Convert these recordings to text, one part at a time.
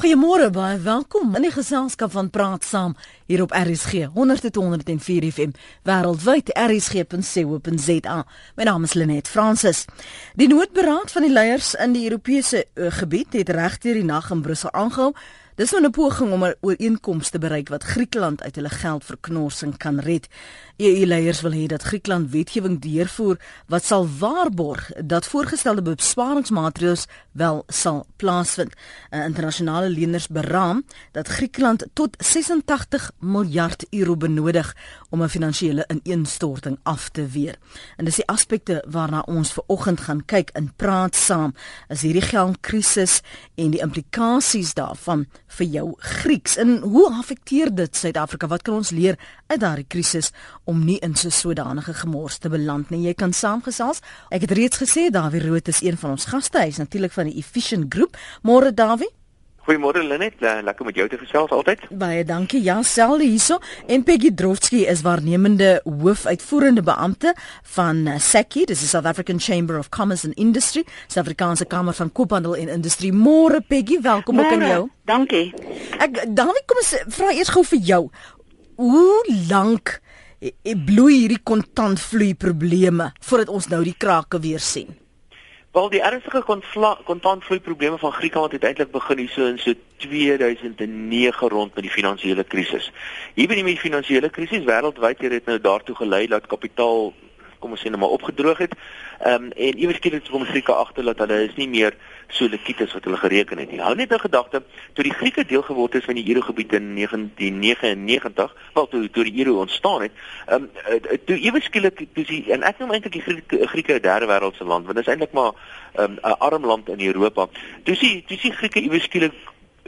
Goeiemôre baie welkom in die geselskap van Praat Saam hier op RSG 100.104 FM wêreldwyd rsg.co.za. My naam is Lenet Fransis. Die noodberaad van die leiers in die Europese uh, gebied het regdeur die nag in Brussel aangehou Dis nou 'n poging om 'n ooreenkoms te bereik wat Griekeland uit hulle geldverknorsing kan red. EU-leiers wil hê dat Griekeland wetgewing deurvoer wat sal waarborg dat voorgestelde besparingsmaatreëls wel sal plaasvind. Internasionale leners beraam dat Griekeland tot 86 miljard euro benodig om 'n finansiële ineenstorting af te weer. En dis die aspekte waarna ons ver oggend gaan kyk in praat saam. Is hierdie geldkrisis en die implikasies daarvan vir jou Grieks. En hoe affekteer dit Suid-Afrika? Wat kan ons leer uit daardie krisis om nie in so sodanige gemors te beland nie? Jy kan saamgesels. Ek het reeds gesê Dawie Rood is een van ons gaste. Hy is natuurlik van die Efficient Groep. Môre Dawie. Goeiemôre Lenet, lekker met jou te gesels altyd. Baie dankie. Ja, selde hierso. En Peggy Drowski is waarnemende hoofuitvoerende beampte van uh, SACI, dis die South African Chamber of Commerce and Industry, Suid-Afrikaanse Kamer van Koophandel en Industrie. Môre Peggy, welkom More, ook aan jou. Dankie. Ek Dawie, kom ons vra eers gou vir jou. Hoe lank e, e, bloei hierdie kontantvloei probleme voordat ons nou die krake weer sien? Wel die ernstige kontantvloei probleme van Griekeland het eintlik begin hier so in so 2009 rond met die finansiële krisis. Hier by die finansiële krisis wêreldwyd het nou daartoe gelei dat kapitaal kom ons sê nou maar opgedroog het. Ehm um, en iewers skielik kom Grieke agter dat hulle is nie meer so likwid as wat hulle gereken het nie. Hou net 'n gedagte, toe die Grieke deel geword het van die Eurogebied in 1999, wel toe toe die euro ontstaan het, ehm um, toe iewers skielik toe sie en ek noem eintlik die Grieke, Grieke 'n derde wêreldse land, want dit is eintlik maar ehm, 'n um, arm land in Europa. Toe sie toe sie Grieke iewers skielik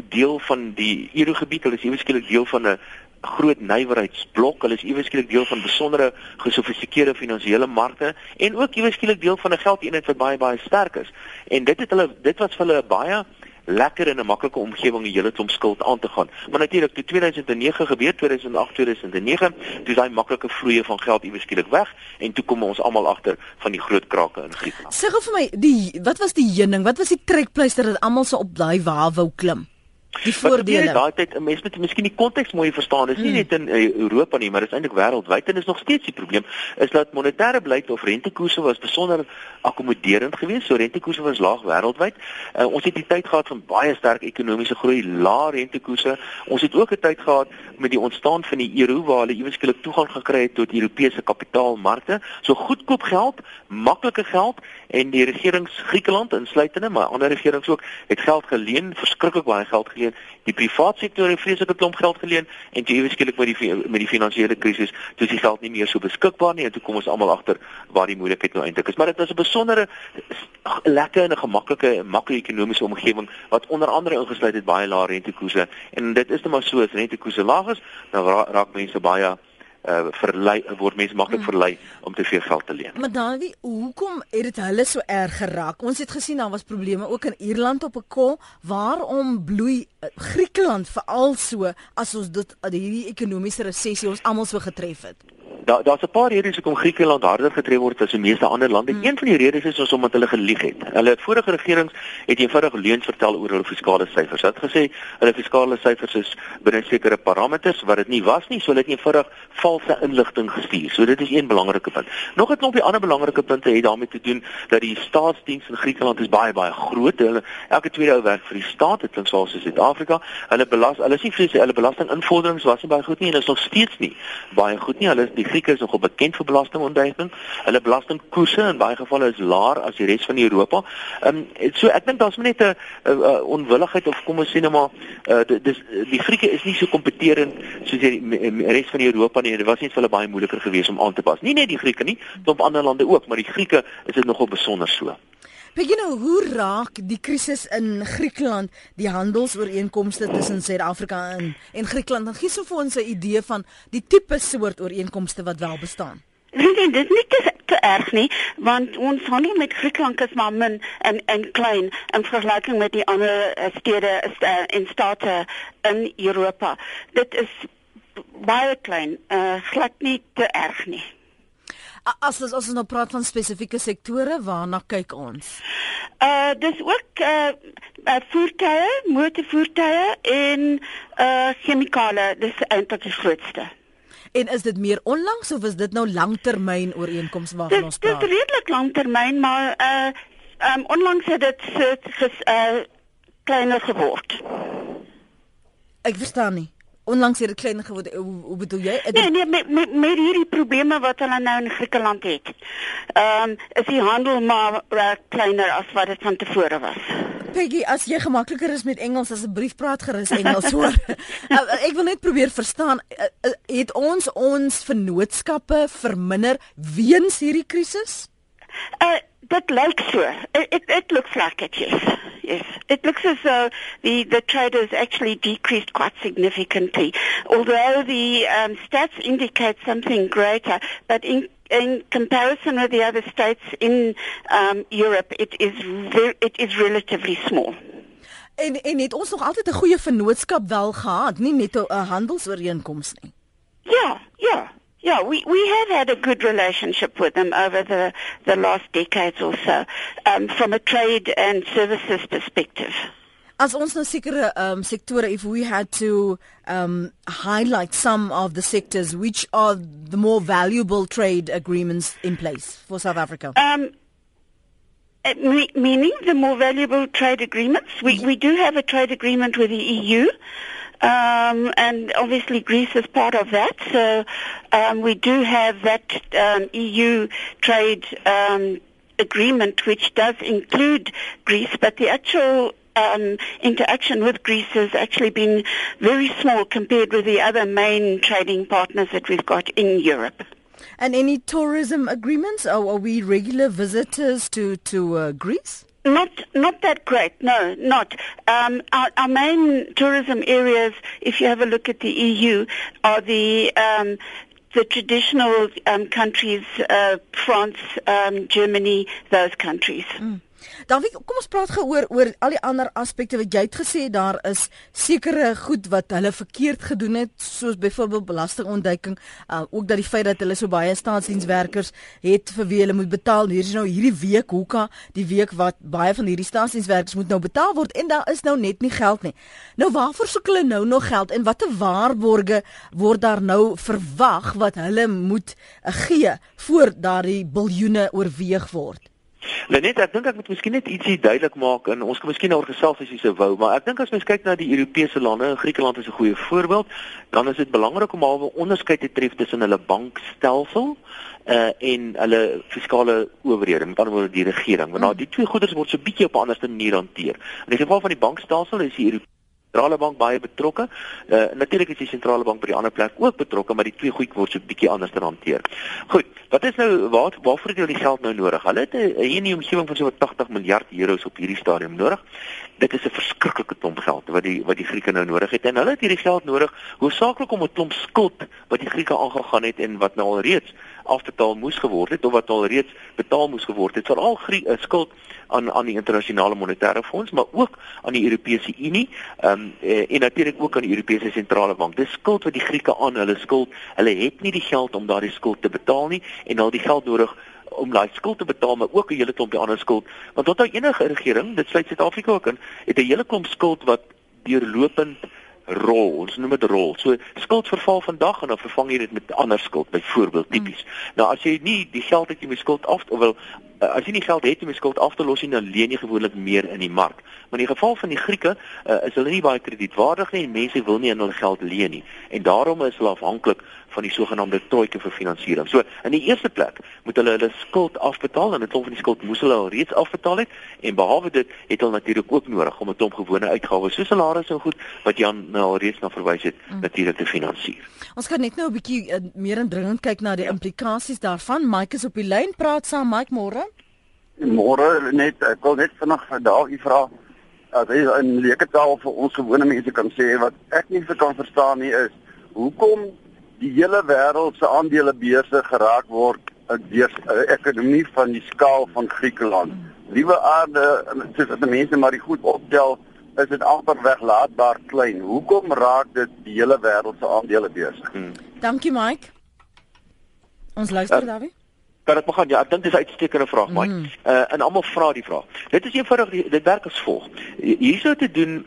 deel van die Eurogebied, hulle is iewers skielik deel van 'n groot nywerheidsblok. Hulle is iewers skielik deel van besondere gesofistikeerde finansiële markte en ook iewers skielik deel van 'n geldeenheid wat baie baie sterk is. En dit het hulle dit was vir hulle baie lekker en 'n maklike omgewing om die hele klomp skuld aan te gaan. Maar natuurlik toe 2009 gebeur, 2008, 2009, dis daai maklike vloeie van geld iewers skielik weg en toe kom ons almal agter van die groot krake in Griekeland. Sê gou vir my, die wat was die heuning? Wat was die trekpleister dat almal so op daai wa wou klim? Die voordele. Daai tyd 'n mens moet miskien die konteks mooi verstaan. Dis nie hmm. net in uh, Europa nie, maar dis eintlik wêreldwyd en is nog steeds die probleem is dat monetêre beleid of rentekoerse was besonder akkommoderend geweest. So rentekoerse was laag wêreldwyd. Uh, ons het die tyd gehad van baie sterk ekonomiese groei, lae rentekoerse. Ons het ook 'n tyd gehad met die ontstaan van die euro waar hulle eweskielik toegang gekry het tot Europese kapitaalmarkte. So goedkoop geld, maklike geld en die regerings Griekeland insluitende, maar ander regerings ook het geld geleen, verskriklik baie geld geleen geleen. Die private sektor het vreeslike klomp geld geleen en toe eweskielik met die met die finansiële krisis, toe is die geld nie meer so beskikbaar nie en toe kom ons almal agter waar die moeilikheid nou eintlik is. Maar dit is 'n besondere lekker en 'n gemaklike makro-ekonomiese omgewing wat onder andere ingesluit het baie lae rentekoerse en dit is net maar so as rentekoerse laag is, dan raak mense baie uh verlei word mense maklik mm. verlei om te veel geld te leen. Maar dan wie hoekom het dit hulle so erg geraak? Ons het gesien daar was probleme ook in Ierland op 'n kol. Waarom bloei uh, Griekeland veral so as ons dit hierdie ekonomiese resessie ons almal so getref het? Daar daar's 'n paar redes hoekom Griekeland harder getref word as die meeste ander lande. Hmm. Een van die redes is ons omdat hulle gelieg het. Hulle vorige regerings het eenvoudig leuns vertel oor hulle fiskale syfers. Hulle het gesê hulle fiskale syfers is binne sekere parameters wat dit nie was nie, so hulle het eenvoudig valse inligting gestuur. So dit is een belangrike punt. Nog 'n klompie ander belangrike punte het daarmee te doen dat die staatsdiens in Griekeland is baie baie groot. Hulle elke tweede ou werk vir die staat, dit klink soos in Suid-Afrika. Hulle belas hulle is nie vir hulle belastinginvorderings was nie baie goed nie en is nog steeds nie baie goed nie. Hulle die Grieke is nogal bekend vir belastingontduiking. Hulle belastingkoerse in baie gevalle is laer as die res van Europa. Ehm um, so ek dink daar's net 'n onwilligheid of kom ons sê nou maar uh, dis die Grieke is nie so kompeterend soos die res van Europa nie. Dit was net vir hulle baie moeiliker geweest om aan te pas. Nie net die Grieke nie, maar ander lande ook, maar die Grieke is dit nogal besonder so. Begin nou, hoe raak die krisis in Griekeland die handelsooreenkomste tussen Suid-Afrika en en Griekeland? Dan gee so vir ons 'n idee van die tipe soort ooreenkomste wat wel bestaan. Nee, nee, dit is nie te, te erg nie, want ons handel met Griekeland is maar min en en klein in vergelyking met die ander uh, stede uh, en state in Europa. Dit is baie klein, uh, glad nie te erg nie. As as ons nou praat van spesifieke sektore, waarna kyk ons? Uh dis ook uh, uh voertuie, motorvoertuie en uh chemikale, dis eintlik die grootste. En is dit meer onlangs of is dit nou langtermyn ooreenkomste waarvan ons praat? Dit is redelik langtermyn, maar uh um onlangs het dit ges uh kleiner geword. Ek verstaan nie. Onlangs het dit kleiner geword. Hoe, hoe bedoel jy? Nee, nee, met met, met hierdie probleme wat hulle nou in Griekeland het. Ehm um, is die handel maar uh, kleiner as wat dit van tevore was. Peggy, as jy gemakliker is met Engels asseblief praat gerus Engels hoor. uh, ek wil net probeer verstaan, uh, uh, het ons ons vennootskappe verminder weens hierdie krisis? Uh dit lyk so. It, it it looks like it, yes. Yes. It looks as though the the trade has actually decreased quite significantly. Although the um, stats indicate something greater, but in in comparison with the other states in um, Europe, it is very, it is relatively small. En en het ons nog altyd 'n goeie vennootskap wel gehad, nie net 'n handelsooreenkoms nie. Ja, ja. Yeah, we, we have had a good relationship with them over the, the last decades or so, um, from a trade and services perspective. As ons nou sekere um sektore if we had to um highlight some of the sectors which are the more valuable trade agreements in place for South Africa. Um uh, meaning the more valuable trade agreements we we do have a trade agreement with the EU um, and obviously Greece is part of that. So um, we do have that um, EU trade um, agreement, which does include Greece, but the actual um, interaction with Greece has actually been very small compared with the other main trading partners that we've got in Europe. And any tourism agreements? Are, we regular visitors to to uh, Greece? Not not that great. No, not. Um, our, our main tourism areas, if you have a look at the EU, are the um, the traditional um, countries, uh, France, um, Germany, those countries. Mm. Dan wie kom ons praat gou oor oor al die ander aspekte wat jy het gesê daar is sekere goed wat hulle verkeerd gedoen het soos byvoorbeeld belastingontduiking uh, ook dat die feit dat hulle so baie staatsdienswerkers het vir wie hulle moet betaal. Hier is nou hierdie week hoeka die week wat baie van hierdie staatsdienswerkers moet nou betaal word en daar is nou net nie geld nie. Nou waarvoor soek hulle nou nog geld en watter waarborge word daar nou verwag wat hulle moet uh, gee voor daardie biljoene oorweeg word Lenet, ek dink ek moet miskien net ietsie duidelik maak en ons kan miskien oor gesels as jy sou wou, maar ek dink as mens kyk na die Europese lande, Griekeland is 'n goeie voorbeeld, dan is dit belangrik om alwe onderskeid te tref tussen hulle bankstelsel uh en hulle fiskale owerhede, met ander woorde die regering. Want nou die twee goeders word so bietjie op 'n ander manier hanteer. In die geval van die bankstelsel is die Europese sentrale bank baie betrokke. Uh natuurlik is die sentrale bank by die ander plek ook betrokke, maar die twee goed word so 'n bietjie anders hanteer. Goed, wat is nou waar waarvoor het hulle die geld nou nodig? Hulle het 'n hier in die omgewing van so 80 miljard euros op hierdie stadium nodig. Dit is 'n verskriklike klomp geld wat die wat die Grieke nou nodig het en hulle het hierdie geld nodig hoofsaaklik om 'n klomp skuld wat die Grieke aangegaan het en wat nou al reeds afbetaal moes geword het of wat al reeds betaal moes geword het. Veral 'n skuld aan aan die internasionale monetaire fonds, maar ook aan die Europese Unie, um, en natuurlik ook aan die Europese sentrale bank. Dis skuld wat die Grieke aan hulle skuld. Hulle het nie die geld om daardie skuld te betaal nie en al die geld nodig om daai skuld te betaal maar ook 'n hele klomp ander skuld want tot nou enige regering dit sluit Suid-Afrika ook in het 'n hele klomp skuld wat deurlopend rol. Ons noem dit rol. So skuld verval vandag en dan vervang jy dit met ander skuld, byvoorbeeld tipies. Mm. Nou as jy nie die geld het jy met skuld af of wel uh, as jy nie geld het om die skuld af te los nie, dan leen jy gewoonlik meer in die mark. Maar in die geval van die Grieke uh, is hulle nie baie kredietwaardig nie en mense wil nie aan hulle geld leen nie. En daarom is hulle afhanklik van die sogenaamde trojke vir finansiering. So in die eerste plek moet hulle hulle skuld afbetaal en 'n klomp van die skuld moes hulle al reeds afbetaal het en behalwe dit het hulle natuurlik ook nodig om 'n klomp gewone uitgawes soos salarisse en goed wat Jan nou al reeds na verwys het mm. natuurlik te finansier. Ons gaan net nou 'n bietjie uh, meer indringend kyk na die ja. implikasies daarvan. Mike is op die lyn, praat saam Mike môre. Môre net ek wil net vanaand vir daai vra as jy in leuke taal vir ons gewone mense kan sê wat ek nie se kan verstaan nie is hoekom die hele wêreld se aandelebeurse geraak word deur die ekonomie van die skaal van Griekeland. Liewe aarde, soos dat mense maar die goed optel, is dit amper weglaatbaar klein. Hoekom raak dit die hele wêreld se aandelebeurse? Hmm. Dankie Mike. Ons luister uh, Dawie. Kan dit begin? Ja, ek dink dis 'n uitstekende vraag, Mike. Mm. Uh en almal vra die vraag. Dit is eenvoudig dit werk as volg. Hierso te doen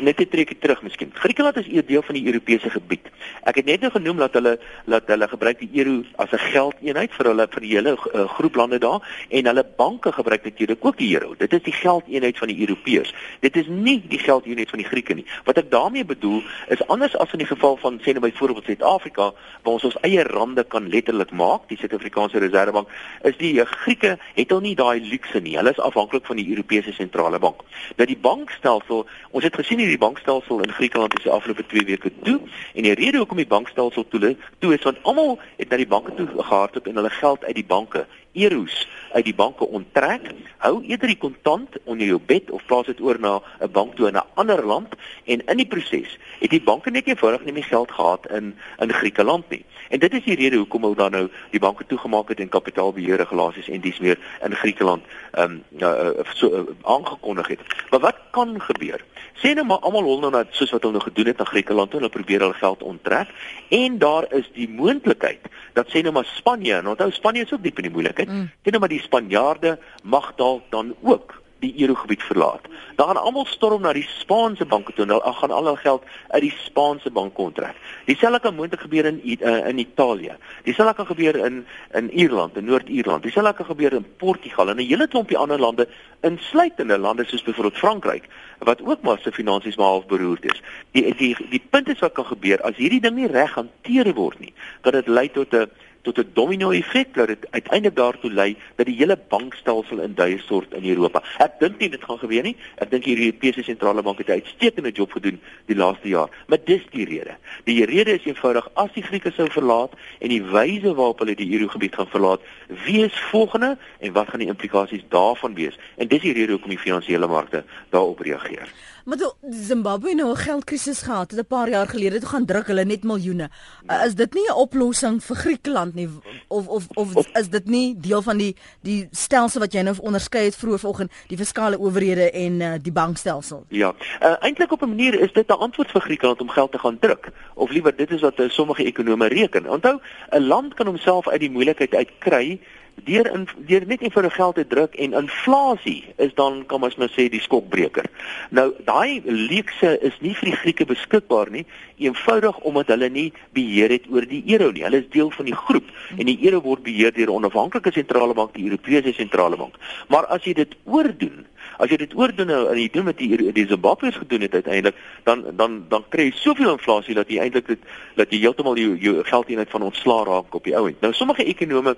net 'n trekkie terug miskien. Griekeland is 'n deel van die Europese gebied. Ek het net nou genoem dat hulle dat hulle gebruik die euro as 'n geldeenheid vir hulle vir die hele uh, groep lande daar en hulle banke gebruik natuurlik ook die euro. Dit is die geldeenheid van die Europeërs. Dit is nie die geldeenheid van die Grieke nie. Wat ek daarmee bedoel is anders as in die geval van sê nou byvoorbeeld Suid-Afrika waar ons ons eie rande kan letterlik maak, die Suid-Afrikaanse Reservebank, is die uh, Grieke het al nie daai luukse nie. Hulle is afhanklik van die Europese sentrale bank. Nou die bankstelsel, ons het gesien hierdie bankstelsel in Griekeland is die afgelope 2 weke toe en die rede hoekom die bankstelsel toe toe is want almal het na die banke toe gehardloop en hulle geld uit die banke euros uit die banke onttrek. Hou eerder die kontant onder jou bed of plaas dit oor na 'n bank toe in 'n ander land en in die proses het die banke net eenvoudig nie meer geld gehad in in Griekeland nie. En dit is die rede hoekom hulle dan nou die banke toegemaak het en kapitaalbeheer regulasies en dis meer in Griekeland ehm um, uh, so uh, aangekondig het maar wat kan gebeur sê nou maar almal hol nou net soos wat hulle nou gedoen het na Griekeland en hulle probeer hulle geld onttrek en daar is die moontlikheid dat sê nou maar Spanje en onthou Spanje is ook diep in die moeilikheid mm. sê nou maar die Spanjaarde mag dalk dan ook die eurogebied verlaat. Dan gaan almal storm na die Spaanse banke toe en hulle gaan al hul geld uit die Spaanse banke onttrek. Dieselfde kan moontlik gebeur in uh, in Italië. Dieselfde kan gebeur in in Ierland, in Noord-Ierland. Dieselfde kan gebeur in Portugal en 'n hele klompie ander lande, insluitende lande soos byvoorbeeld Frankryk wat ook maar se finansies maar half beroerd is. Die die die punt is wat kan gebeur as hierdie ding nie reg hanteer word nie, dat dit lei tot 'n tot 'n domino effek dat dit uiteindelik daartoe lei dat die hele bankstelsel in duie stort in Europa. Ek dink nie dit gaan gebeur nie. Ek dink die Europese sentrale bank het 'n uitstekende job gedoen die laaste jaar. Maar dis die rede. Die rede is eenvoudig as die Grieke sou verlaat en die wyse waarop hulle die eurogebied gaan verlaat, wie is volgende en wat gaan die implikasies daarvan wees? En dis die rede hoekom die finansiële markte daarop reageer. Maar toe Zimbabwe nou 'n geldkrisis gehad het 'n paar jaar gelede, toe gaan druk hulle net miljoene. Uh, is dit nie 'n oplossing vir Griekeland nie of of of is dit nie deel van die die stelsel wat jy nou onderskei het vroeër vanoggend, die fiskale owerhede en uh, die bankstelsel? Ja. Uh, Eintlik op 'n manier is dit 'n antwoord vir Griekeland om geld te gaan druk of liewer dit is wat uh, sommige ekonome reken. Onthou, 'n land kan homself uit die moeilikheid uitkry deur in deur net eenvoudig geld te druk en inflasie is dan kan ons maar sê die skokbreker. Nou daai leekse is nie vir die Grieke beskikbaar nie, eenvoudig omdat hulle nie beheer het oor die euro nie. Hulle is deel van die groep en die euro word beheer deur 'n onafhanklike sentrale bank, die Europese sentrale bank. Maar as jy dit oordoen, as jy dit oordoen nou en jy doen met die die Zimbabwe's gedoen het uiteindelik, dan dan dan kry jy soveel inflasie dat jy eintlik dit dat jy heeltemal jou geldeenheid van ontslaa raak op die ou end. Nou sommige ekonome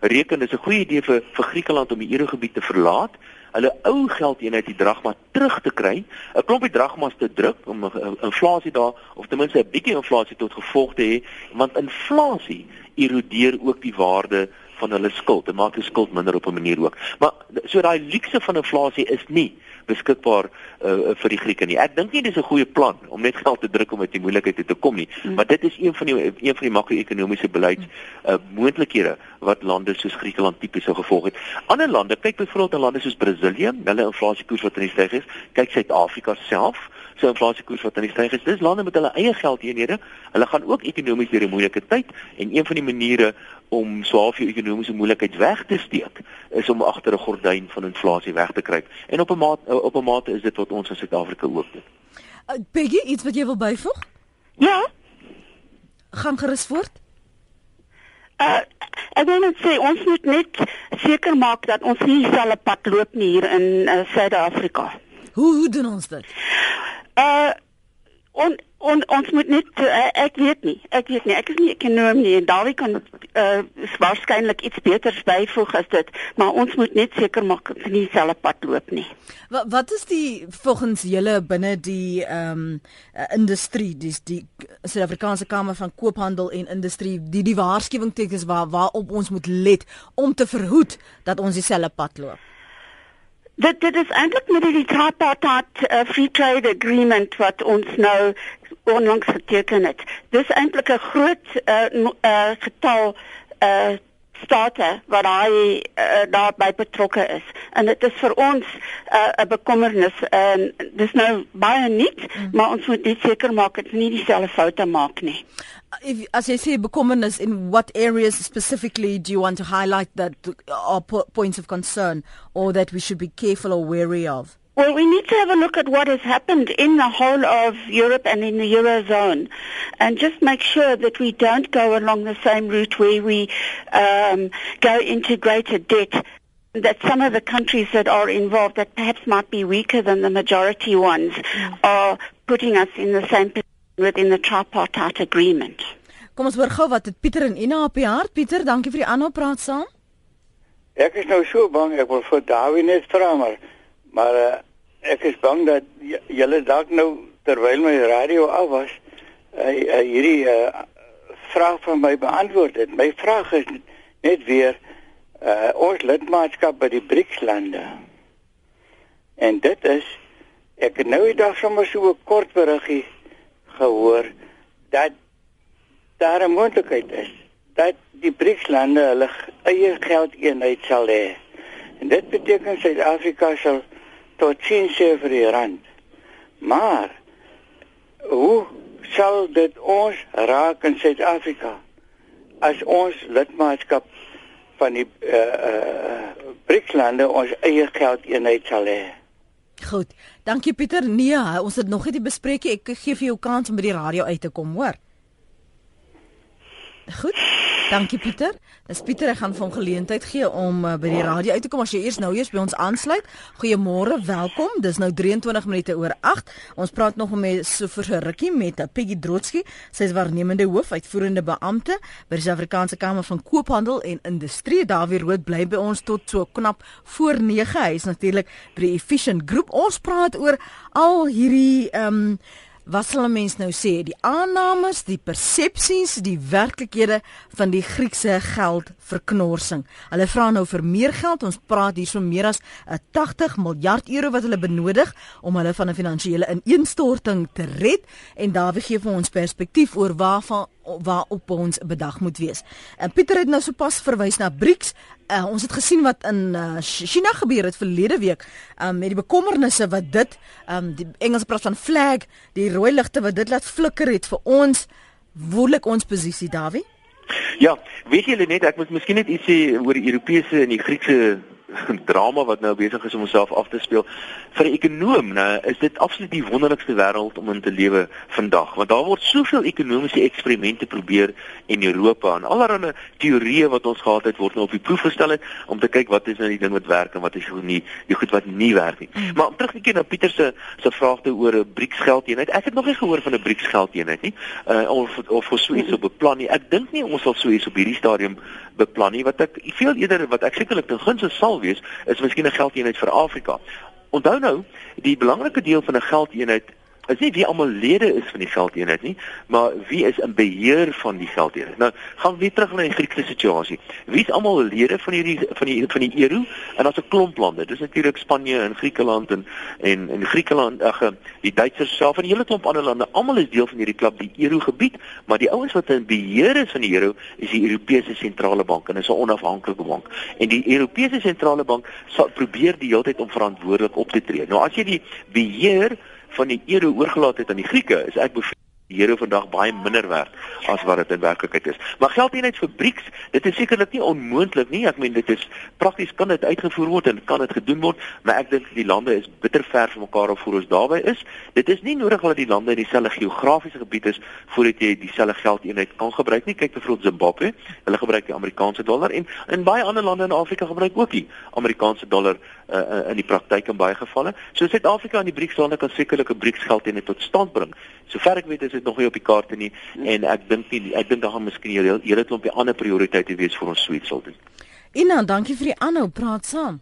reken dis 'n goeie idee vir vir Griekeland om die eurogebied te verlaat, hulle ou geldeenheid die dragma terug te kry, 'n klompie dragmas te druk om inflasie daar of ten minste 'n bietjie inflasie tot gevolg te hê, want inflasie erodeer ook die waarde van hulle skuld. En maak die skuld minder op 'n manier ook. Maar so daai luukse van inflasie is nie beskikbaar uh, vir die Grieke nie. Ek dink nie dis 'n goeie plan om net geld te druk om uit die moeilikheid te kom nie, mm. maar dit is een van die een van die makro-ekonomiese beleids uh, moontlikhede wat lande soos Griekeland tipies sou gevolg het. Ander lande, kyk byvoorbeeld na lande soos Brasilië, hulle inflasiekoers wat in die styg is, kyk Suid-Afrika self so inflasiekoers wat in die styg is. Dis lande met hulle eie geldeenhede. Hulle gaan ook ekonomies deur 'n moeilike tyd en een van die maniere om swaar vir ekonomiese moeilikheid weg te steek is om agter 'n gordyn van inflasie weg te kruip. En op 'n mate op 'n mate is dit wat ons in Suid-Afrika ook doen. Uh, Peggy, iets wat jy wil byvoeg? Ja. Gaan gerus voort. Uh, ek wil net sê ons moet net seker maak dat ons nie dieselfde pad loop nie hier in uh, Suid-Afrika. Hoe hoe doen ons dit? Uh on, on, ons moet net uh, ek weet nie. Ek weet nie. Ek is nie ekonom nie en Dawie kan uh waarskynlik iets beters byvoeg as dit, maar ons moet net seker maak dat nie dieselfde pad loop nie. Wat wat is die volgens julle binne die ehm um, industrie, dis die Suid-Afrikaanse Kamer van Koophandel en Industrie, die die waarskuwing tekens waar waarop ons moet let om te verhoed dat ons dieselfde pad loop? Dit dit is eintlik met die tripartite uh, free trade agreement wat ons nou onlangs geteken het. Dis eintlik 'n groot uh, uh, getal uh, state wat hy uh, daarbey betrokke is. En dit is vir ons 'n uh, bekommernis en dis nou baie nuut, mm. maar ons moet net seker maak dat nie dieselfde foute maak nie. if as jy sê bekommernis in what areas specifically do you want to highlight that are points of concern or that we should be careful or wary of? Well, we need to have a look at what has happened in the whole of Europe and in the Eurozone and just make sure that we don't go along the same route where we um, go into greater debt that some of the countries that are involved that perhaps might be weaker than the majority ones mm. are putting us in the same position within the tripartite agreement. Kom ons hoor gou wat het Pieter en Ina op die hart. Pieter, dankie vir die aanhou praat saam. Ek is nou so bang ek wil vir Dawie net vra maar maar uh, ek is bang dat julle dalk nou terwyl my radio af was uh, uh, hierdie uh, vraag van my beantwoord het. My vraag is net weer uh, ons lidmaatskap by die BRICS lande. En dit is ek het nou eendag sommer so 'n kort beriggie gehoor dat daar 'n moontlikheid is dat die BRICS lande hulle eie geldeenheid sal hê. En dit beteken Suid-Afrika sal tot 10 sê vir die rand. Maar hoe sal dit ons raak in Suid-Afrika as ons lidmaatskap van die uh, uh, BRICS lande ons eie geldeenheid sal hê? Goed. Dankie Pieter. Nee, ons het nog nie die bespreek. Ek gee vir jou kans om by die radio uit te kom, hoor. Goed. Dankie Pieter. Dis Pieter, ek gaan vir hom geleentheid gee om uh, by die radio uit te kom as jy eers nou eers by ons aansluit. Goeiemôre, welkom. Dis nou 23 minute oor 8. Ons praat nog met so vir 'n rukkie met uh, Peggy Drotsky. Sy is waarnemende hoof uitvoerende beampte by die Suid-Afrikaanse Kamer van Koophandel en Industrie. Dawie Rood bly by ons tot so knap voor 9. Hy is natuurlik by die Efficient Groep. Ons praat oor al hierdie ehm um, wat sal 'n mens nou sê? Die aannames, die persepsies, die werklikhede van die Griekse geldverknorsing. Hulle vra nou vir meer geld. Ons praat hierso meer as 'n 80 miljard euro wat hulle benodig om hulle van 'n finansiële ineenstorting te red en daar gee vir ons perspektief oor waarvan waarop ons bedag moet wees. En Pieter het nou sopas verwys na BRICS. Uh, ons het gesien wat in uh, China gebeur het verlede week um, met die bekommernisse wat dit um, die Engelse praat van flag, die rooi ligte wat dit laat flikker het vir ons woordelik ons posisie Dawie. Ja, weet julle net ek moet miskien net iets sê oor die Europese en die Griekse drama wat nou besig is om homself af te speel. Vir 'n ekonom nou is dit absoluut die wonderlikste wêreld om in te lewe vandag want daar word soveel ekonomiese eksperimente probeer in Europa en allerlei teorieë wat ons gehad het word nou op die proef gestel het om te kyk wat is nou die ding wat werk en wat is nie die goed wat nie werk nie. Mm. maar om terug te keer na Pieter se se vraag te oor 'n BRICS geldeenheid ek het nog nie gehoor van 'n BRICS geldeenheid nie uh, of of vir so iets op beplan nie. Ek dink nie ons sal so iets op hierdie stadium beplan nie wat ek veel eerder wat ek sekerlik ten gunste sal wees is miskien 'n geldeenheid vir Afrika. Onthou nou, die belangrike deel van 'n geldeenheid is nie wie almal lede is van die geldeenheid nie, maar wie is in beheer van die geldeenheid. Nou, gaan weer terug na die Griekse situasie. Wie is almal lede van hierdie van die van die euro? En daar's 'n klomp lande. Dis natuurlik Spanje en Griekeland en en en Griekeland, ag, die Duitsers self en 'n hele klomp ander lande. Almal is deel van hierdie klub, die euro gebied, maar die ouens wat in beheer is van die euro is die Europese sentrale bank en is 'n onafhanklike bank. En die Europese sentrale bank sal probeer die hele tyd om verantwoordelik op te tree. Nou as jy die beheer van die euro oorgelaat het aan die Grieke, is ek beveel die euro vandag baie minder werd as wat dit in werklikheid is. Maar geld net vir BRICS, dit is sekerlik nie onmoontlik nie. Ek meen dit is prakties kan dit uitgevoer word en kan dit gedoen word, maar ek dink die lande is bitter ver van mekaar af voor ons daarby is. Dit is nie nodig dat die lande in dieselfde geografiese gebied is voordat jy dieselfde geldeenheid kan gebruik nie. Kyk vir Zimbabwe, hulle gebruik die Amerikaanse dollar en in baie ander lande in Afrika gebruik ook die Amerikaanse dollar uh, in die praktyk in baie gevalle. So Suid-Afrika en die BRICS lande kan sekerlik 'n BRICS geldeenheid tot stand bring. Sover ek weet is dit nog nie op die kaarte nie en ek dink nie ek dink daar gaan miskien hele hele klompie ander prioriteite wees vir ons suite sal doen. Ina, dankie vir die aanhou praat saam.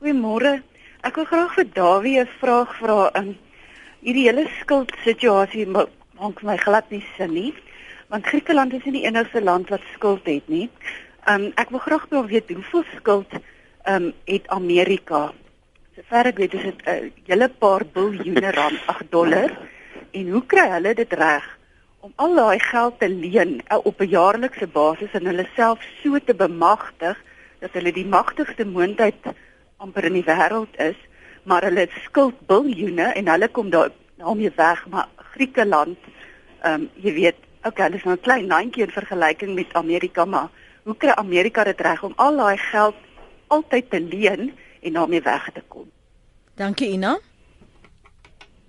Goeiemôre. Ek wil graag vir Dawie 'n vraag vra in hierdie hele skuldsituasie maak my glad nie sin nie. Want Griekeland is nie die enigste land wat skuld het nie. Um ek wil graag wil weet hoeveel skuld um het Amerika. Sover ek weet is dit 'n uh, hele paar biljoene rand, 8 dollar. En hoe kry hulle dit reg om al daai geld te leen uh, op 'n jaarlikse basis en hulle self so te bemagtig dat hulle die magtigste moondheid amper in die wêreld is, maar hulle skuld biljoene en hulle kom daar daarmee weg, maar Griekeland, ehm um, jy weet, okay, dis nou 'n klein landjie in vergelyking met Amerika, maar hoe kry Amerika dit reg om al daai geld altyd te leen en daarmee weg te kom? Dankie Ina.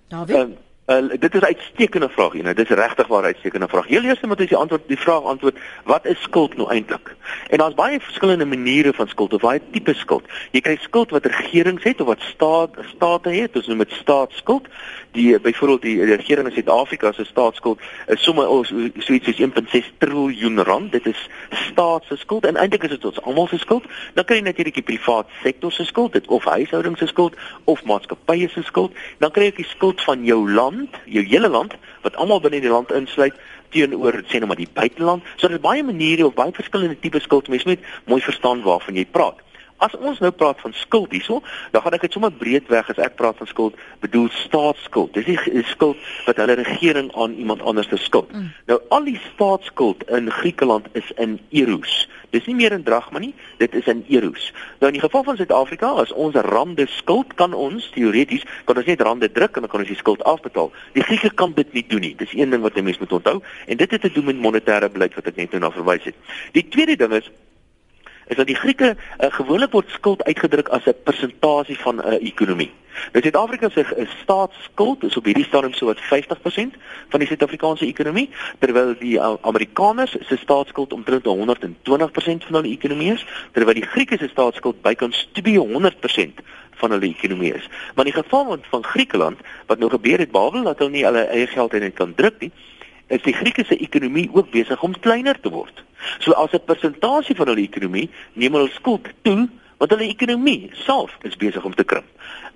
David. Uh, Uh, dit is 'n uitstekende vraag hier. Dit is regtig waar 'n uitstekende vraag. Heel eers moet ons die antwoord die vraag antwoord, wat is skuld nou eintlik? En daar's baie verskillende maniere van skuld of baie tipe skuld. Jy kry skuld wat regerings het of wat staat state het, ons noem dit staatsskuld. Die byvoorbeeld die, die regering in Suid-Afrika se staatsskuld is sommer oh, so, so iets soos 1.6 trilljoen rand. Dit is staatsskuld en eintlik is dit ons almal se skuld. Dan kry jy natuurlik die privaat sektor se skuld, dit of huishoudings se skuld of maatskappye se skuld. Dan kry jy die skuld van jou land land, jou hele land wat almal binne die land insluit teenoor sê nou maar die buiteland. So daar's baie maniere of baie verskillende tipe skuld. Mens moet mooi verstaan waarvan jy praat. As ons nou praat van skuld hierso, dan gaan ek dit sommer breedweg as ek praat van skuld, bedoel staatsskuld. Dis die skuld wat hulle regering aan iemand anders te skuld. Mm. Nou al die staatsskuld in Griekeland is in euros. Dis nie meer in dragma nie, dit is in euros. Nou in die geval van Suid-Afrika, as ons rande skuld kan ons teoreties kan ons net rande druk en dan kan ons die skuld afbetaal. Die Grieke kan dit nie doen nie. Dis een ding wat 'n mens moet onthou en dit het te doen met monetêre beleid wat ek net nou na verwys het. Die tweede ding is is dat die Grieke uh, gewoonlik word skuld uitgedruk as 'n persentasie van 'n uh, ekonomie. Nou Suid-Afrika se uh, staatsskuld is op hierdie stadium so wat 50% van die Suid-Afrikaanse ekonomie, terwyl die uh, Amerikaners se staatsskuld omtrent 120% van hulle ekonomie is, terwyl die Grieke se staatsskuld bykans 200% van hulle ekonomie is. Maar in die geval van Griekeland, wat nou gebeur het behalwe dat hulle nie hulle eie geld in kan druk nie, is die Griekse ekonomie ook besig om kleiner te word. So as 'n persentasie van hulle ekonomie neem hulle skuld toe, want hulle ekonomie self is besig om te krimp.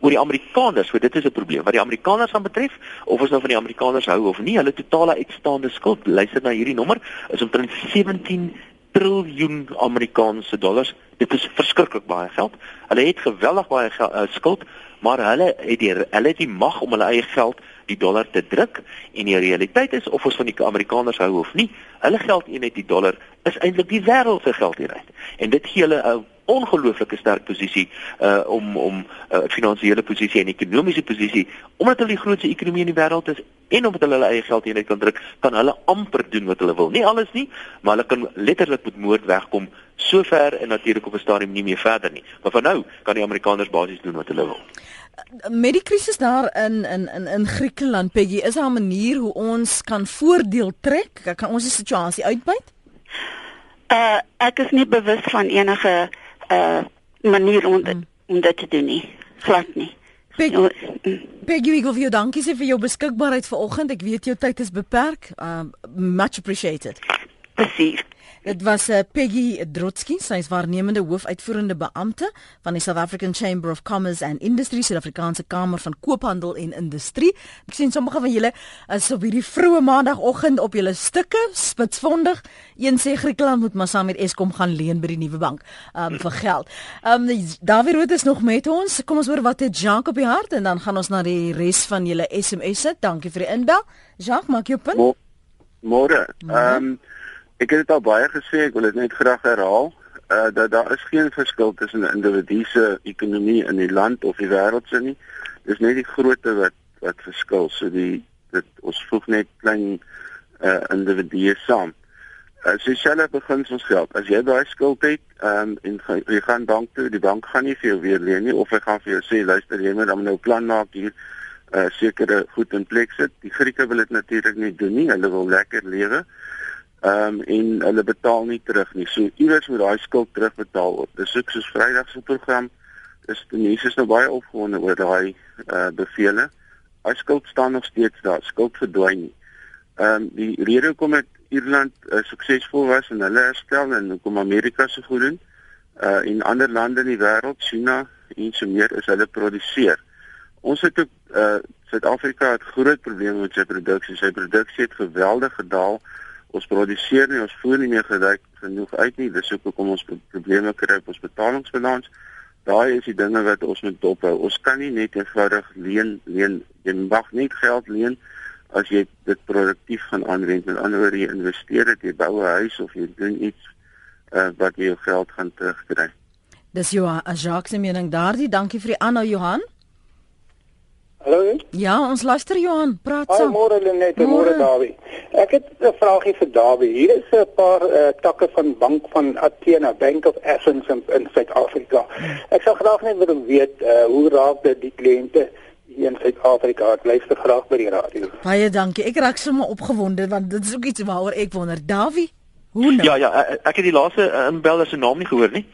Oor die Amerikaners, so dit is 'n probleem. Wat die Amerikaners aan betref, of ons nou van die Amerikaners hou of nie, hulle totale uitstaande skuld, luister na hierdie nommer, is omtrent 17 triljoen Amerikaanse dollars. Dit is verskriklik baie geld. Hulle het geweldig baie geld, uh, skuld, maar hulle het die hulle het die mag om hulle eie geld die dollar te druk en die realiteit is of ons van die Amerikaners hou of nie, hulle geldeenheid die dollar is eintlik die wêreld se geldeenheid. En dit gee hulle 'n ongelooflike sterk posisie uh om om 'n uh, finansiële posisie en ekonomiese posisie omdat hulle die grootste ekonomie in die wêreld is en omdat hulle hulle eie geldeenheid kan druk, kan hulle amper doen wat hulle wil. Nie alles nie, maar hulle kan letterlik met moord wegkom sover en natuurlik op 'n stadium nie meer verder nie. Maar vir nou kan die Amerikaners basies doen wat hulle wil met die krisis daar in in in in Griekeland Peggy is daar 'n manier hoe ons kan voordeel trek kan ons die situasie uitbuit uh ek is nie bewus van enige uh manier om dit, mm. om dit te doen nie glad nie Peggy, mm. Peggy, ek wil vir jou dankie sê vir jou beskikbaarheid vanoggend. Ek weet jou tyd is beperk. Um much appreciated. Presies. Dit was uh, Peggy Drotsky, sy is waarnemende hoofuitvoerende beampte van die South African Chamber of Commerce and Industry, Suid-Afrikaanse Kamer van Koophandel en Industrie. Ek sien sommige van julle is op hierdie vroeë maandagooggend op julle stukke spitsvondig. Een sê Griekeland moet maar saam met Eskom gaan leen by die nuwe bank um, vir geld. Um, David Rood is nog met ons. Kom ons hoor wat het Jacques op die hart en dan gaan ons na die res van julle SMS'e. Dankie vir die inbel. Jacques, maak jou punt. Môre. Ehm Ek het dit al baie gesê, ek wil dit net graag herhaal, uh dat daar is geen verskil tussen 'n individu se ekonomie in die land of die wêreld se nie. Dis net die grootte wat wat verskil. So die dit ons voeg net klein uh individue saam. As jy self begin ons geld, as jy daai skuld het, um en jy gaan bank toe, die bank gaan nie vir jou weer leen nie of hy gaan vir jou sê luister jy moet dan nou plan maak hier uh sekere goed in plek sit. Die Grieke wil dit natuurlik nie doen nie. Hulle wil lekker lewe. Ehm um, en hulle betaal nie terug nie. So iewers moet daai skuld terugbetaal word. Dis ook soos Vrydag se program. Dis die mense is nou baie opgewonde oor daai eh uh, bevele. Daai skuld staan nog steeds daar. Skuld verdwyn nie. Ehm um, die rede hoekom dit Ierland uh, suksesvol was en hulle herstel en hoekom Amerika so goed doen uh en ander lande in die wêreld, China en so meer is hulle produseer. Ons het ook uh Suid-Afrika het groot probleme met sy produksie. Sy produksie het geweldig gedaal ons produseer nie ons voer nie meer gedek genoeg uit nie. Dis ook hoekom ons probleme kry op ons betalingsbalans. Daai is die dinge wat ons moet dophou. Ons kan nie net eenvoudig leen leen jy mag nie geld leen as jy dit produktief gaan aanwend. Met ander woorde jy investeer dit jy bou 'n huis of jy doen iets uh, wat jy jou geld gaan terugkry. Dis jou Jacques se mening daardie dankie vir die aanhou Johan Hallo. Ja, ons luister Johan, praat saam. Môre Lenet, môre Dawie. Ek het 'n vraagie vir Dawie. Hier is 'n paar uh, takke van bank van Athena Bank of Athens in, in Suid-Afrika. Ek sou graag net wil weet uh, hoe raak dit die kliënte hier in Suid-Afrika? Ek luister graag by die radio. Baie dankie. Ek raak sommer opgewonde want dit is ook iets waaroor ek wonder. Dawie, hoe nou? Ja ja, eh, ek het die laaste inbeller se naam nie gehoor nie.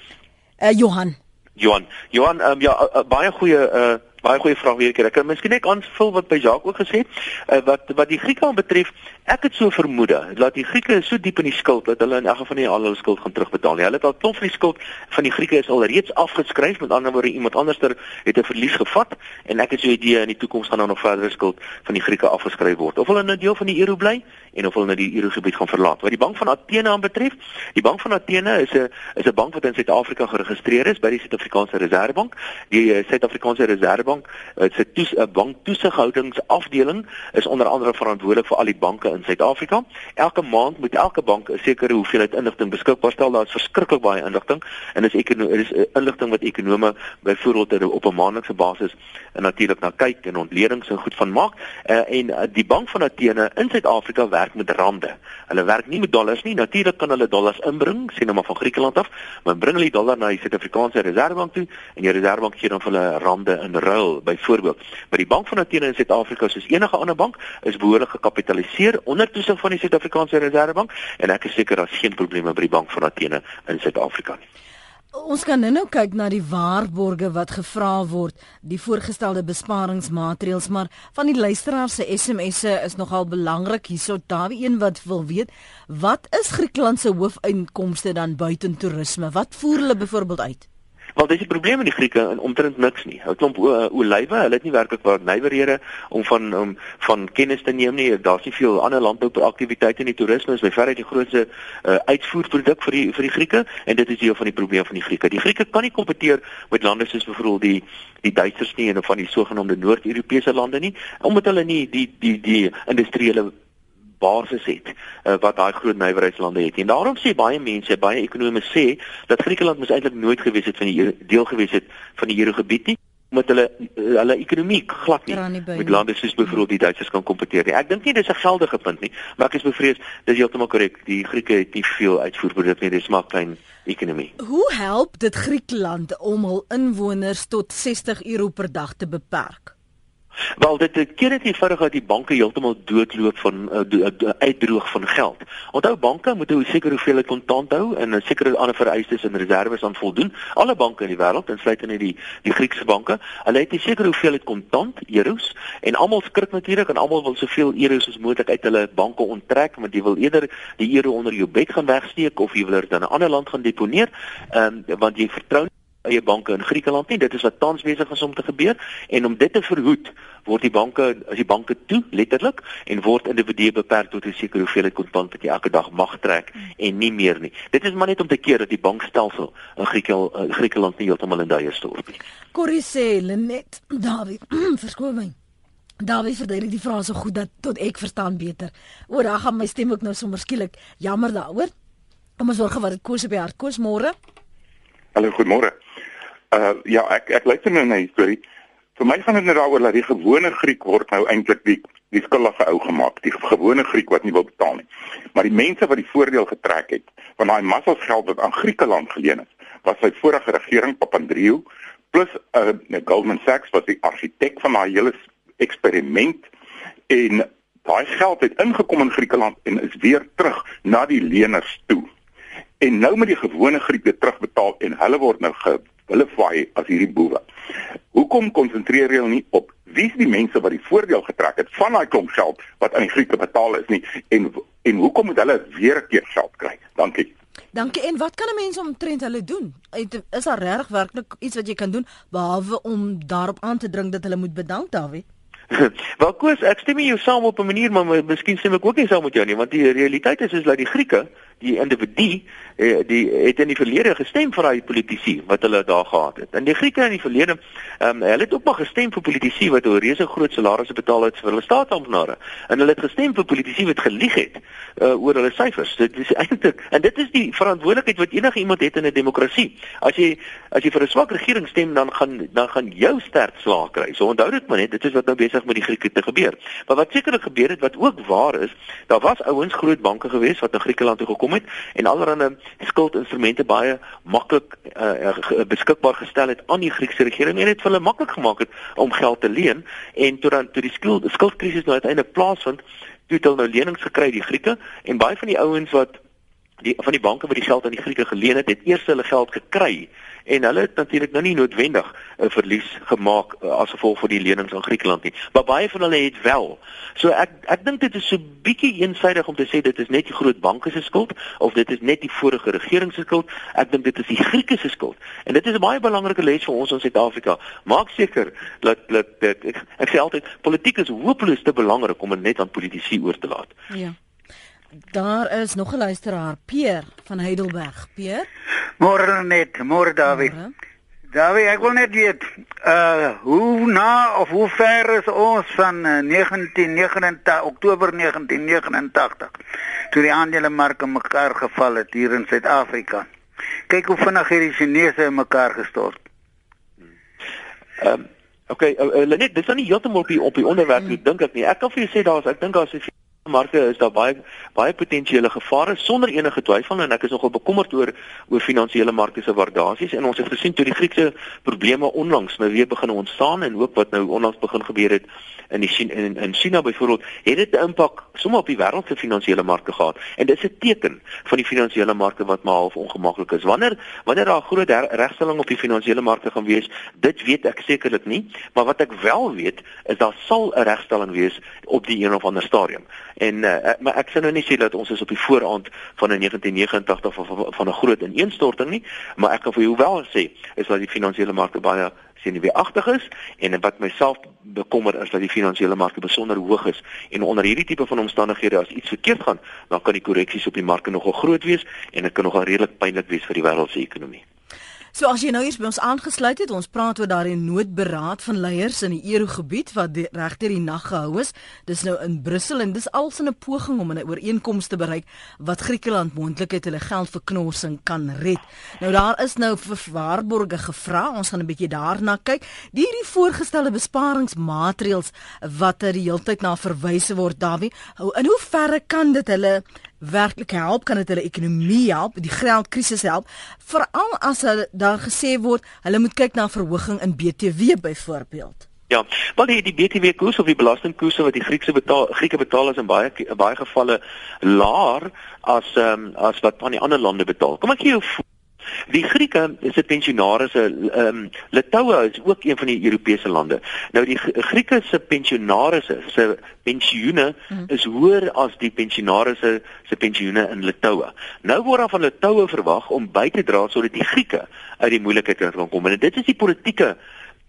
Uh Johan. Johan. Johan, um, ja, uh, baie goeie uh baie goeie vraag weer keer. Ek kan miskien net aanvul wat by Jacques ook gesê het, uh, wat wat die Grieke betref, ek het so vermoed dat die Grieke so diep in die skuld dat hulle in elk geval nie al hulle skuld gaan terugbetaal nie. Hulle het al klomp van die skuld van die Grieke is al reeds afgeskryf, met ander woorde iemand anderster het 'n verlies gevat en ek het so 'n idee in die toekoms gaan daar nog verdere skuld van die Grieke afgeskryf word. Of hulle nou deel van die euro bly en of hulle nou die eurogebied gaan verlaat. Wat die bank van Athene aanbetref, die bank van Athene is 'n is 'n bank wat in Suid-Afrika geregistreer is by die Suid-Afrikaanse Reservebank. Die uh, Suid-Afrikaanse Reservebank uh, se toes 'n uh, bank toesighoudingsafdeling is onder andere verantwoordelik vir al die banke in Suid-Afrika. Elke maand moet elke bank 'n sekere hoeveelheid inligting beskikbaar stel. Daar is verskriklik baie inligting en dis ek is uh, inligting wat ekonome byvoorbeeld op 'n maandelikse basis en natuurlik na kyk en ontledings en goed van maak. Uh, en uh, die bank van Athene in Suid-Afrika werk met rande. Hulle werk nie met dollars nie. Natuurlik kan hulle dollars inbring, sien nou maar van Griekeland af, maar bring hulle die dollar na die Suid-Afrikaanse Reservebank toe en die Reservebank gee dan vir hulle rande in ruil byvoorbeeld. Maar die bank van Athene in Suid-Afrika soos enige ander bank is behoorlik gekapitaliseer onder toesig van die Suid-Afrikaanse Reservebank en ek is seker daar's geen probleme by die bank van Athene in Suid-Afrika nie. Ons kan nou kyk na die waarborge wat gevra word, die voorgestelde besparingsmaatreëls, maar van die luisteraars se SMS'e is nogal belangrik hierso. Daar wie een wat wil weet, wat is Griekland se hoofeinkomste dan buiten toerisme? Wat voer hulle byvoorbeeld uit? Wel dis die probleem met die Grieke en omtrent niks nie. Hulle klomp olywe, hulle het nie werklik waar nywerhede om van om van kennis te neem nie. Daar's nie veel ander landbouaktiwiteite nie. Toerisme is by verre die grootste uh, uitvoerproduk vir die vir die Grieke en dit is deel van die probleem van die Grieke. Die Grieke kan nie kompeteer met lande soos byvoorbeeld die die Duitsers nie en van die sogenaamde Noord-Europese lande nie omdat hulle nie die die die industriële basis het uh, wat daai groot nywerheidslande het. En daarom sê baie mense, baie ekonome sê dat Griekeland mos eintlik nooit gewees het van die deel gewees het van die Eurogebied nie omdat hulle hulle ekonomie glad nie, nie met lande soos byvoorbeeld die Duitsers kan kompeteer nie. Ek dink nie dis 'n geldige punt nie, maar ek is bevrees dis heeltemal korrek. Die Grieke het nie veel uitvoerproduk nie, dis maar klein ekonomie. Hoe help dit Griekeland om hul inwoners tot 60 euro per dag te beperk? Wel dit keer dit eenvoudig dat die banke heeltemal doodloop van uh, uitdroog van geld. Onthou banke moet 'n sekere hoeveelheid kontant hou en 'n sekere ander vereistes en reserves aan voldoen. Alle banke in die wêreld, insluitende die die Griekse banke, hulle het 'n sekere hoeveelheid kontant, euros, en almal skrik natuurlik en almal wil soveel euros as moontlik uit hulle banke onttrek, want jy wil eerder die euro onder jou bed gaan wegsteek of jy wil dit in 'n ander land gaan deponeer, um, want jy vertrou eie banke in Griekeland nie. Dit is wat tans besig is om te gebeur en om dit te verhoed, word die banke as die banke toe letterlik en word individue beperk tot 'n sekere hoeveelheid kontant wat jy elke dag mag trek en nie meer nie. Dit is maar net om te keer dat die bankstelsel in Griekel, uh, Griekeland nie heeltemal in duie stort nie. Corrie sê Lenet, David, verskoon my. David verduidelik die vrae so goed dat tot ek verstaan beter. O, daar gaan my stem ook nou sommer skielik jammer daaroor. Kom ons sorg wat dit kos op die hart kos môre. Hallo, goeiemôre. Uh ja, ek ek luister nou na die storie. Vir my gaan dit net daaroor dat die gewone Griek word nou eintlik die die skuldige ou gemaak, die gewone Griek wat nie wil betaal nie. Maar die mense wat die voordeel getrek het van daai massas geld wat aan Griekeland geleen is, was sy vorige regering Papandreou plus uh Goldman Sachs wat die argitek van daai hele eksperiment en daai geld het ingekom in Griekeland en is weer terug na die leners toe. En nou moet die gewone Grieke terugbetaal en hulle word nou ge hulle vaai as hierdie boewe. Hoekom konsentreer jy nie op wie is die mense wat die voordeel getrek het van daai klomp geld wat aan die Grieke betaal is nie en en hoekom moet hulle weer 'n keer geld kry? Dankie. Dankie. En wat kan 'n mens omtrent hulle doen? Is daar regtig werklik iets wat jy kan doen behalwe om daarop aan te dring dat hulle moet bedank, Dawie? Wel koes, ek stem jou saam op 'n manier, maar miskien stem ek ook nie saam met jou nie, want die realiteit is is dat die Grieke die individu eh, die het in die verlede gestem vir daai politici wat hulle daar gehad het. En die Grieke in die verlede, ehm um, hulle het ook maar gestem vir politici wat 'n reuse groot salarisse betaal het vir hulle staatsamptenare. En hulle het gestem vir politici wat gelieg het uh, oor hulle syfers. Dit is eintlik en dit is die verantwoordelikheid wat enige iemand het in 'n demokrasie. As jy as jy vir 'n swak regering stem, dan gaan dan gaan jou sterk slaag kry. So onthou dit maar net, dit is wat nou besig met die Grieke te gebeur. Maar wat sekerlik gebeur het wat ook waar is, daar was ouens groot banke gewees wat na Griekeland toe gekom het en allerlei skuldinstrumente baie maklik uh, beskikbaar gestel het aan die Griekse regering en dit vir hulle maklik gemaak het om geld te leen. En toe dan toe die skuld skuldkrisis nou uiteindelik plaasvind, toe het hulle nou lenings gekry die Grieke en baie van die ouens wat die van die banke wat die geld aan die Grieke geleen het, het eers hulle geld gekry en hulle het natuurlik nou nie noodwendig 'n verlies gemaak uh, as gevolg van die lenings aan Griekeland nie, maar baie van hulle het wel. So ek ek dink dit is so bietjie eensaidig om te sê dit is net die groot banke se skuld of dit is net die vorige regering se skuld. Ek dink dit is die Grieke se skuld. En dit is 'n baie belangrike les vir ons in Suid-Afrika. Maak seker dat dat ek, ek, ek sê altyd politiek is hopeloos te belangrik om dit net aan politici oor te laat. Ja. Daar is nog 'n luisteraar, Peer van Heidelberg. Peer? Môre net, môre Dawie. Dawie, ek wil net weet, uh hoe na of hoe ver is ons van uh, 1989 Oktober 1989 toe die aandelemarke mekaar geval het hier in Suid-Afrika. Kyk hoe vinnig hierdie Chinese in mekaar gestort. Ehm um, Oké, okay, uh, uh, net dis nou nie heeltemal op die op die onderwerp, hmm. dink ek nie. Ek kan vir jou sê daar's ek dink daar's 'n marke is daar baie baie potensiële gevare sonder enige twyfel en ek is nogal bekommerd oor oor finansiële markte se waardasies. En ons het gesien toe die Griekse probleme onlangs nou weer begin ontstaan en ook wat nou onlangs begin gebeur het in die China in, in China byvoorbeeld het dit 'n impak sommer op die wêreld se finansiële markte gehad. En dit is 'n teken van die finansiële markte wat maar half ongemaklik is. Wanneer wanneer daar 'n groot regstelling op die finansiële markte gaan wees dit weet ek sekerlik nie. Maar wat ek wel weet is daar sal 'n regstelling wees op die een of ander stadium En uh, maar ek sê nou nie sê dat ons is op die vooraand van 'n 1989 of van 'n groot ineenstorting nie, maar ek kan vir jou wel sê is dat die finansiële markte baie senuweeagtig is en wat myself bekommer is dat die finansiële markte besonder hoog is en onder hierdie tipe van omstandighede as iets verkeerd gaan, dan kan die korreksies op die markte nogal groot wees en dit kan nogal redelik pynlik wees vir die wêreld se ekonomie. So as jy nou hier by ons aangesluit het, ons praat oor daardie noodberaad van leiers in die Eurogebied wat regdeur die nag gehou is. Dis nou in Brussel en dis als in 'n poging om 'n ooreenkoms te bereik wat Griekeland moontlik het hulle geldverknorsing kan red. Nou daar is nou vir waarborge gevra. Ons gaan 'n bietjie daarna kyk. Die hierdie voorgestelde besparingsmaatreëls wat er die hele tyd na verwys word, Davie. In hoe verre kan dit hulle werklik help kan dit hulle ekonomie help, die geldkrisis help, veral as hulle daar gesê word hulle moet kyk na verhoging in BTW byvoorbeeld. Ja, wel die, die BTW koers of die belastingkoerse wat die Griekse betaal Grieke betaal is in baie baie gevalle laer as ehm um, as wat van die ander lande betaal. Kom ek gee jou Die Grieke is 'n pensionaarse ehm um, Litouwe is ook een van die Europese lande. Nou die Grieke se pensionaarse se pensioene mhm. is hoër as die pensionaarse se pensioene in Litouwe. Nou word daar van Litouwe verwag om by te dra sodat die Grieke uit die moeilikheid kan kom. En dit is die politieke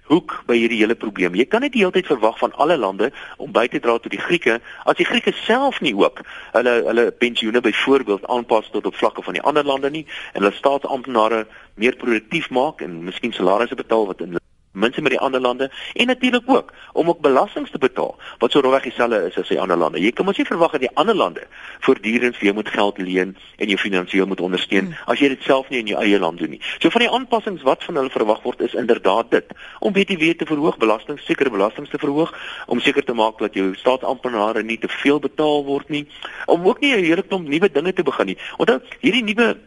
hoek by hierdie hele probleem. Jy kan nie die hele tyd verwag van alle lande om by te dra tot die Grieke as die Grieke self nie ook hulle hulle pensioene byvoorbeeld aanpas tot op vlakke van die ander lande nie en hulle staatsamptenare meer produktief maak en miskien salarisse betaal wat in mense met die ander lande en natuurlik ook om ook belastings te betaal wat so rowweg dieselfde is as die ander lande. Jy kan mos nie verwag dat die ander lande voortdurend vir jou moet geld leen en jou finansiëel moet ondersteun hmm. as jy dit self nie in jou eie land doen nie. So van die aanpassings wat van hulle verwag word is inderdaad dit om BTW te verhoog, belastings, sekere belastings te verhoog om seker te maak dat jou staatsamptenare nie te veel betaal word nie, om ook nie 'n hele klomp nuwe dinge te begin nie. Onthou, hierdie nuwe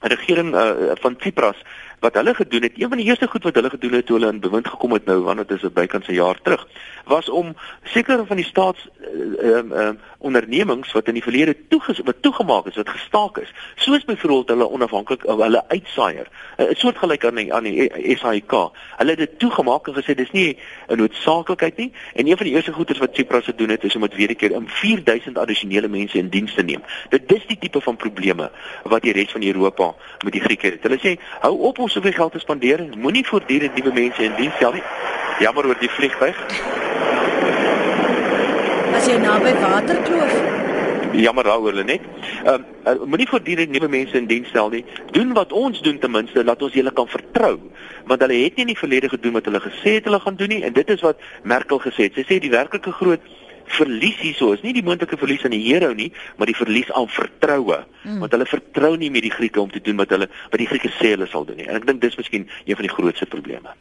regering uh, van Tsipras wat hulle gedoen het, een van die eerste goed wat hulle gedoen het toe hulle in bewind gekom het nou, want dit is 'n bykans 'n jaar terug, was om sekere van die staats ehm uh, ehm uh, ondernemings wat in die verlede toeges wat toegemaak is, wat gestaak is, soos byvoorbeeld hulle onafhanklik hulle uitsaaier, 'n uh, soort gelyk aan die aan die SAIK. Hulle het dit toegemaak en gesê dis nie 'n noodsaaklikheid nie en een van die eerste goeders wat Tsipras gedoen het is om dit weer 'n keer om 4000 addisionele mense in diens te neem. Dit dis die tipe van probleme wat die res van Europa met die Grieke het. Hulle sê hou op om soveel geld te spandeer. Moenie voortdurend nuwe mense in diens stel nie. Jammer oor die vliegtyg. As jy naby waterkloof jammer daaroor hulle net. Ehm uh, moenie voortdurend nuwe mense in diens stel nie. Doen wat ons doen ten minste dat ons julle kan vertrou. Want hulle het nie in die verlede gedoen wat hulle gesê het hulle gaan doen nie en dit is wat Merkel gesê het. Sy sê die werklike groot verlies hierso is nie die moontlike verlies aan die euro nie, maar die verlies aan vertroue. Mm. Want hulle vertrou nie meer die Grieke om te doen wat hulle wat die Grieke sê hulle sal doen nie. En ek dink dis miskien een van die grootste probleme.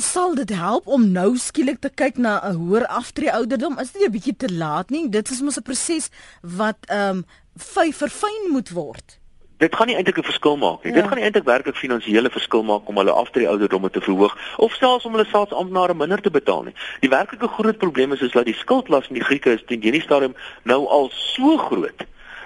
Sal dit help om nou skielik te kyk na 'n hoër aftree ouderdom? Is dit nie 'n bietjie te laat nie? Dit is mos 'n proses wat ehm um, verfyn moet word dit gaan nie eintlik 'n verskil maak nie. Ja. Dit gaan nie eintlik werklik finansiële verskil maak om hulle aftree ouderdomme te verhoog of selfs om hulle staatsamptenare minder te betaal nie. Die werklike groot probleem is is dat die skuldlas van die Grieke is teen hierdie stadium nou al so groot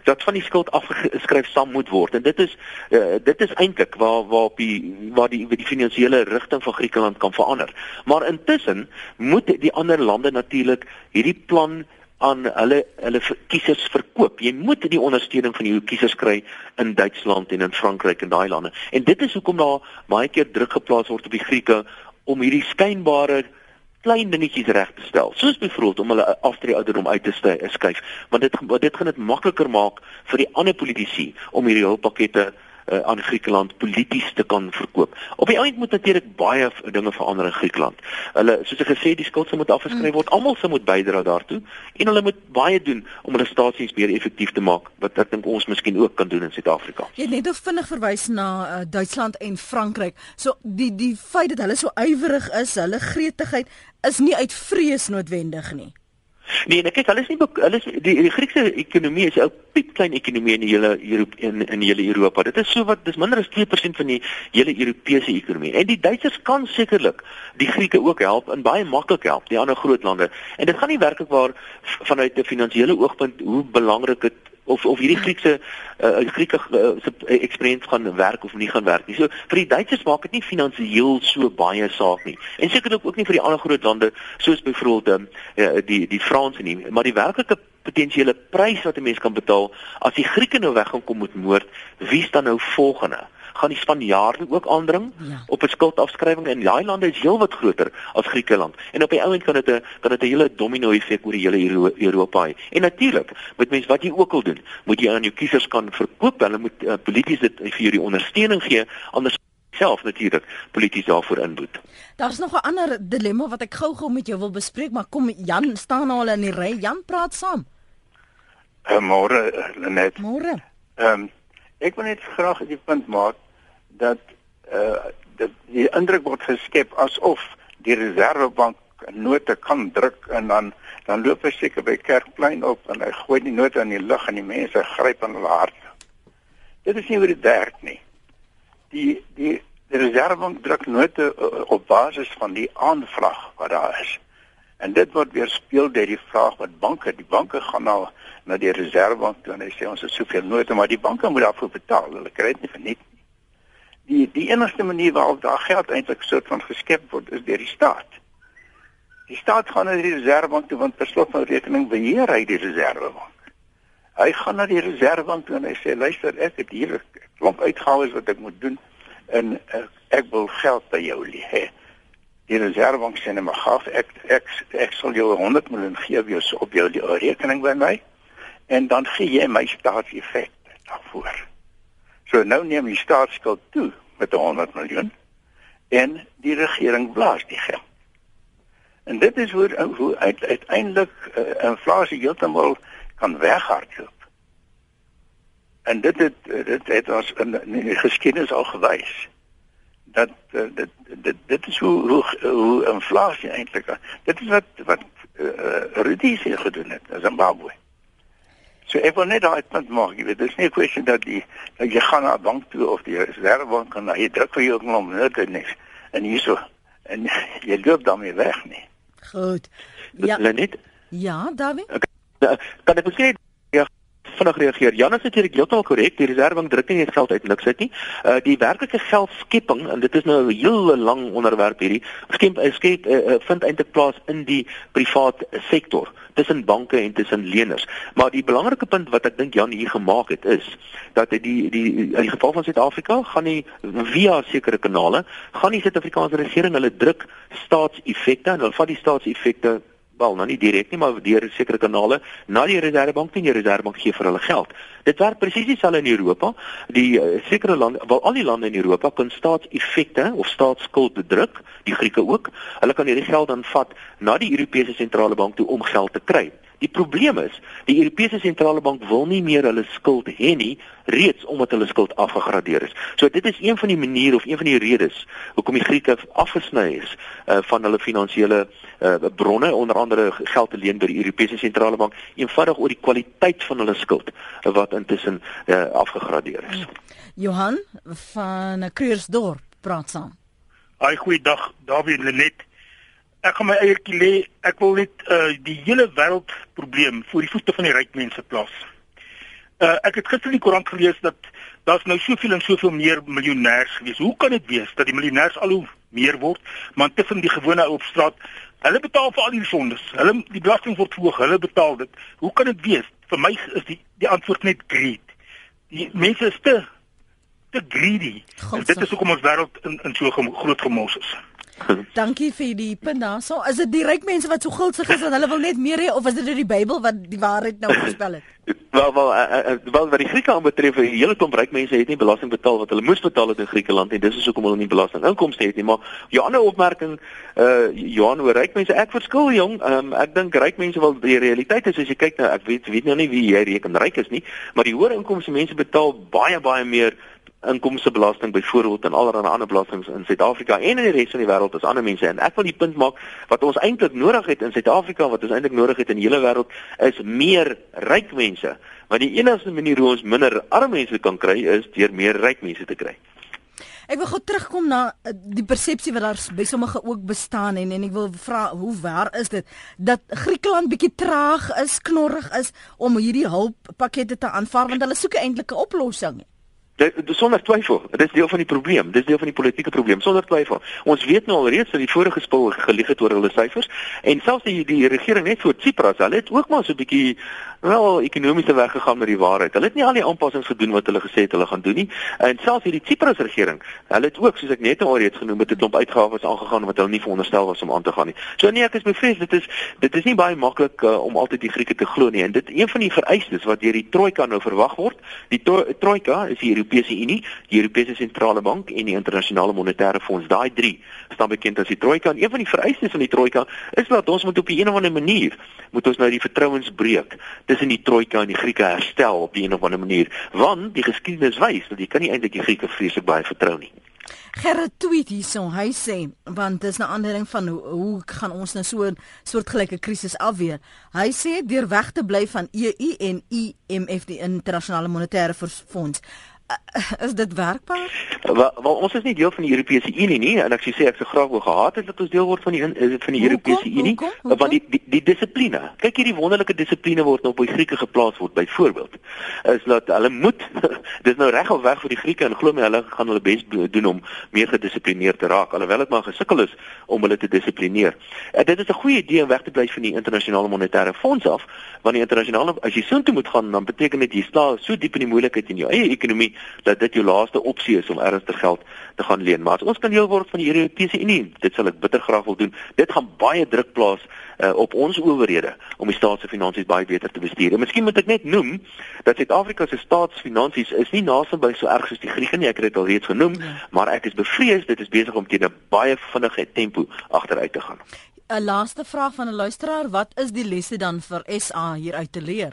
dat van die skuld afgeskryf sal moet word en dit is uh, dit is eintlik waar waar op die waar die die finansiële rigting van Griekeland kan verander. Maar intussen moet die ander lande natuurlik hierdie plan aan hulle hulle kiesers verkoop. Jy moet die ondersteuning van jou kiesers kry in Duitsland en in Frankryk en daai lande. En dit is hoekom daar baie keer druk geplaas word op die Grieke om hierdie skynbare klein dingetjies reg te stel. Soos byvoorbeeld om hulle aftree ouderdom uit te skuif, want dit dit gaan dit makliker maak vir die ander politici om hierdie hulppakkette uh, aan Griekeland polities te kan verkoop. Op die einde moet natuurlik baie dinge verander in Griekeland. Hulle soos ek gesê die skuld moet afgeskryf word. Almal se moet bydra daartoe en hulle moet baie doen om hulle staatsdiens meer effektief te maak wat ek dink ons miskien ook kan doen in Suid-Afrika. Jy het net of vinnig verwys na uh, Duitsland en Frankryk. So die die feit dat hulle so ywerig is, hulle gretigheid is nie uit vrees noodwendig nie. Nee, nee, kyk, hulle is nie hulle is die, die Griekse ekonomie is 'n piep klein ekonomie in die hele Europa in in die hele Europa. Dit is so wat dis minder as 2% van die hele Europese ekonomie. En die Duitsers kan sekerlik die Grieke ook help en baie maklik help, die ander groot lande. En dit gaan nie werklik waar vanuit 'n finansiële oogpunt hoe belangrik dit of of hierdie Griekse uh, Grieke uh, se eksperience gaan werk of nie gaan werk nie. So vir die Duitsers maak dit nie finansiëel so baie saak nie. En sekerlik ook nie vir die ander groot lande soos byvoorbeeld um, die die Franse nie, maar die werklike potensiële prys wat 'n mens kan betaal as die Grieke nou weg gaan kom met moord, wie dan nou volgende? Gaan die Spanjaarde ook aandring ja. op 'n skuldafskrywing en daai lande is heelwat groter as Griekeland. En op die ou end kan dit 'n kan dit 'n hele domino effek oor die hele Euro Europa hê. En natuurlik, met mense wat jy ook al doen, moet jy aan jou kiesers kan verkoop, hulle moet uh, polities dit vir jou die ondersteuning gee anders self natuurlik polities daarvoor inboet. Daar's nog 'n ander dilemma wat ek gou-gou met jou wil bespreek, maar kom Jan staan al in die ry. Jan praat saam. Uh, môre, Lenet. Môre. Ehm um, ek wil net graag die punt maak dat uh dat die indruk word geskep asof die reservebank note kan druk en dan dan loop hy seker by Kerkplein op en hy gooi die note in die lug en die mense gryp aan hulle hart. Dit is nie hoe dit werk nie. Die die die reservebank druk note uh, op basis van die aanvraag wat daar is. En dit word weerspieël deur die vraag wat banke, die banke gaan nou na die reservebank toe en hy sê ons het soveel note, maar die banke moet daarvoor betaal. Hulle kry dit nie vir niks die die enigste manier waarop daar geld eintlik soort van geskep word is deur die staat. Die staat gaan na die reservebank toe want per slot van rekening beheer hy die reservebank. Hy gaan na die reservebank toe en hy sê luister ek het hier 'n klomp uitgawes wat ek moet doen en ek, ek wil geld by jou lê. Die reservebank sê net maar gaaf ek ek ek sal jou 100 miljoen gee op jou op jou rekening by my en dan gee jy my staatseffek daarvoor. So nou neem die staatsskuld toe met 100 miljoen en die regering blaas die geld. En dit is hoe hoe uit, uiteindelik uh, inflasie heeltemal kan weghardloop. En dit het dit het ons in, in die geskiedenis al gewys dat uh, dit dit dit is hoe hoe, hoe inflasie eintlik dit is wat wat uh, Rhodesia gedoen het in Zimbabwe. So ek wil net daai punt maak, jy weet, dis nie 'n kwessie dat die dat jy gaan na 'n bank toe of die reservebank kan jy druk vir jou om net te niks. En hierso en jy loop daarmee weg nie. Goed. Ja. Lenet? Ja, Dawie. Okay. Kan ek miskien vinnig reageer. Jan is natuurlik heeltemal korrek. Die reservebank druk nie net geld uit niks uit nie. Uh die werklike geldskepping en dit is nou 'n hele lang onderwerp hierdie. Skep skep uh, vind eintlik plaas in die privaat sektor tussen banke en tussen leners. Maar die belangrike punt wat ek dink Jan hier gemaak het is dat die die in die geval van Suid-Afrika gaan nie via sekere kanale gaan die Suid-Afrikaanse regering hulle druk staatseffekte en hulle vat die staatseffekte wel nou nie direk nie, maar deur sekere kanale na die Reservebank en die Reservebank gee vir hulle geld. Dit werk presies dieselfde in Europa. Die uh, sekere lande, wel al die lande in Europa kan staatseffekte of staatsskuld bedruk, die Grieke ook. Hulle kan hierdie geld dan vat na die Europese sentrale bank toe om geld te kry. Die probleem is, die Europese sentrale bank wil nie meer hulle skuld hê nie, reeds omdat hulle skuld afgegradeer is. So dit is een van die maniere of een van die redes hoekom die Grieke afgesny is uh, van hulle finansiële uh, bronne, onder andere geld te leen by die Europese sentrale bank, eenvoudig oor die kwaliteit van hulle skuld uh, wat intussen uh, afgegradeer is. Johan van Kruersdorp praat saam. Ai goeiedag, David Lenet ek gaan my eie lê. Ek wil net uh die hele wêreld probleem voor die voete van die ryk mense plaas. Uh ek het gister in die koerant gelees dat daar's nou soveel en soveel meer miljonêers gewees. Hoe kan dit wees dat die miljonêers al hoe meer word, maar tussen die gewone ou op straat, hulle betaal vir al die sondes. Hulle die belasting word verhoog, hulle betaal dit. Hoe kan dit wees? Vir my is die die antwoord net greed. Die mense is te te greedy. Dit is hoekom ons wêreld in in so groot gemors is. Dankie vir die punt daarso. Is dit die ryk mense wat so gulsig is en hulle wil net meer hê of is dit die Bybel wat die waarheid nou voorspel het? Wel wel uh, uh, wel wat die Grieke aanbetref, die hele klomp ryk mense het nie belasting betaal wat hulle moes betaal het in Griekeland en dis is hoekom hulle nie belasting inkomste het nie. Maar jou ander opmerking uh Johan oor ryk mense, ek verskil jong. Um, ek dink ryk mense wil die realiteit is as jy kyk nou, ek weet weet nou nie wie jy reken ryk is nie, maar die hoë inkomste mense betaal baie baie meer inkomstebelasting byvoorbeeld en allerlei ander belastings in Suid-Afrika en in die res van die wêreld as ander mense en ek wil die punt maak wat ons eintlik nodig het in Suid-Afrika wat ons eintlik nodig het in die hele wêreld is meer ryk mense want die enigste manier hoe ons minder arme mense kan kry is deur meer ryk mense te kry. Ek wil gou terugkom na eh, die persepsie wat daar by sommige ook bestaan en en ek wil vra hoe waar is dit dat Griekeland bietjie traag is, knorrig is om hierdie hulppakkette te aanvaar want hulle soek eintlik 'n oplossing. Sonder twyfel. Dit is deel van die probleem. Dit is deel van die politieke probleem sonder twyfel. Ons weet nou alreeds dat die vorige spul gelieg het oor hulle syfers en selfs die die regering net voor Tsipras, hulle het ook maar so 'n bietjie wel ekonomiese weg gegaan met die waarheid. Hulle het nie al die aanpassings gedoen wat hulle gesê het hulle gaan doen nie. En selfs hierdie Tsipras regering, hulle het ook soos ek net alreeds genoem het, 'n klomp uitgawes aangegaan wat hulle nie veronderstel was om aan te gaan nie. So nee, ek is bevrees dit is dit is nie baie maklik uh, om altyd die Grieke te glo nie en dit een van die vereistes wat deur die trojka nou verwag word. Die trojka is hier Europese Unie, die Europese Sentrale Bank en die Internasionale Monetaire Fonds. Daai drie staan bekend as die Trojka. En een van die vereistes van die Trojka is dat ons moet op 'n of ander manier moet ons nou die vertrouensbreuk tussen die Trojka en die Grieke herstel op 'n of ander manier, want die geskiedenis wys dat jy kan nie eintlik die Grieke vreeslik baie vertrou nie. Gerrit tweet hierson. Hy sê want dis 'n aanduiding van hoe hoe gaan ons nou so 'n soortgelyke krisis afweer. Hy sê deur weg te bly van EU en IMF die internasionale monetaire fonds is dit werkbaar? Wel, wel ons is nie deel van die Europese Unie nie en ek sê ek sou graag wou gehad het dat ons deel word van die is dit van die Europese Unie want die die, die dissipline. Kyk hierdie wonderlike dissipline word nou op die Grieke geplaas word byvoorbeeld. Is dat hulle moet dis nou reg of weg vir die Grieke en glo my hulle gaan hulle bes doen om meer gedissiplineerd te raak alhoewel dit maar gesukkel is om hulle te dissiplineer. En dit is 'n goeie idee om weg te bly van die internasionale monetaire fonds af want die internasionale as jy soontoe moet gaan dan beteken dit jy staan so diep in die moeilikheid in jou eie ekonomie dat dit jou laaste opsie is om ernstig geld te gaan leen. Maar as ons kan deel word van die Europese Unie, dit sal ek bitter graag wil doen. Dit gaan baie druk plaas uh, op ons owerhede om die staatsfinansies baie beter te bestuur. En miskien moet ek net noem dat Suid-Afrika se staatsfinansies is nie naasby so erg soos die Grieke nie, ek het dit al reeds genoem, ja. maar ek is bevrees dit is besig om teen 'n baie vinnige tempo agteruit te gaan. 'n Laaste vraag van 'n luisteraar, wat is die lesse dan vir SA hier uit te leer?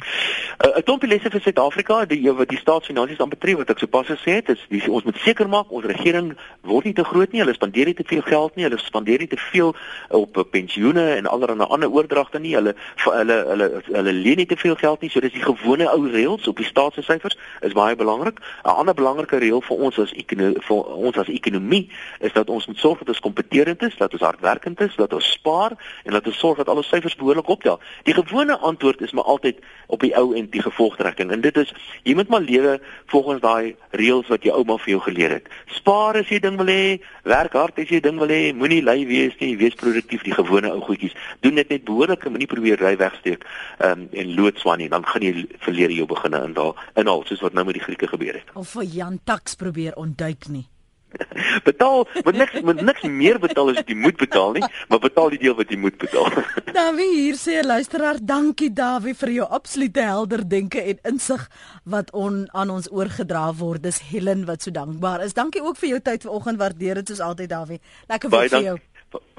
'n klompie lesse vir Suid-Afrika, die wat die staatsfinansies dan betref wat ek sopas gesê het, is die, ons moet seker maak ons regering word nie te groot nie, hulle spandeer nie te veel geld nie, hulle spandeer nie te veel op pensioene en allerlei ander oordragte nie, hulle hulle hulle hulle leen nie te veel geld nie, so dis die gewone ou reëls op die staatssyfers is baie belangrik. 'n Ander belangrike reël vir ons as ekonomie vir ons as ekonomie is dat ons moet sorg dat ons kompeterend is, dat ons hardwerkend is, dat ons spaar en dat ons sorg dat al ons syfers behoorlik optel. Die gewone antwoord is maar altyd op die ou en die gevolgtrekking. En dit is jy moet maar lewe volgens daai reëls wat jou ouma vir jou geleer het. Spaar as jy ding wil hê, werk hard as jy ding wil hê, moenie lui wees nie, wees produktief, die gewone ou goedjies. Doen dit net behoorlik en moenie probeer ry wegsteek um, en loodswan nie, dan gaan jy verleer jou beginne in daal inhaal soos wat nou met die Grieke gebeur het. Of vir Jan Tax probeer ontduik nie. betaal, moet niks moet niks meer betaal as jy moet betaal nie, maar betaal die deel wat jy moet betaal. Dawie hier sê luisteraar, dankie Dawie vir jou absolute helder denke en insig wat on, aan ons oorgedra word. Dis Helen wat so dankbaar is. Dankie ook vir jou tyd vanoggend. Waardeer dit soos altyd Dawie. Lekker vir jou.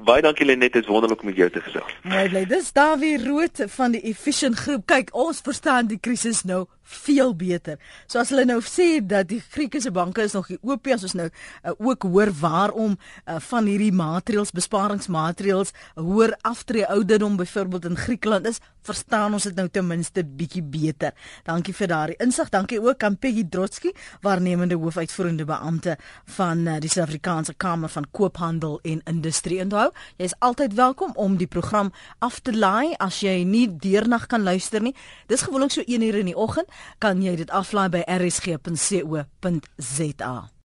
Baie dankie Lenet, dit is wonderlik om met jou te gesels. Mooi bly. Dis Dawie Rood van die Efficient Groep. Kyk, ons verstaan die krisis nou veel beter. So as hulle nou sê dat die Grieke se banke is nog oop as ons nou uh, ook hoor waarom uh, van hierdie maatreëls besparingsmaatreëls hoër aftree ouderdom byvoorbeeld in Griekeland is, verstaan ons dit nou ten minste bietjie beter. Dankie vir daardie insig. Dankie ook aan Peggy Drotsky, waarnemende hoofuitvoerende beampte van uh, die Suid-Afrikaanse Kamer van Koophandel en Industrie. Onthou, jy is altyd welkom om die program af te laai as jy nie deernag kan luister nie. Dis gewoonlik so 1 uur in die oggend kan jy dit aflaai by rsg.co.za.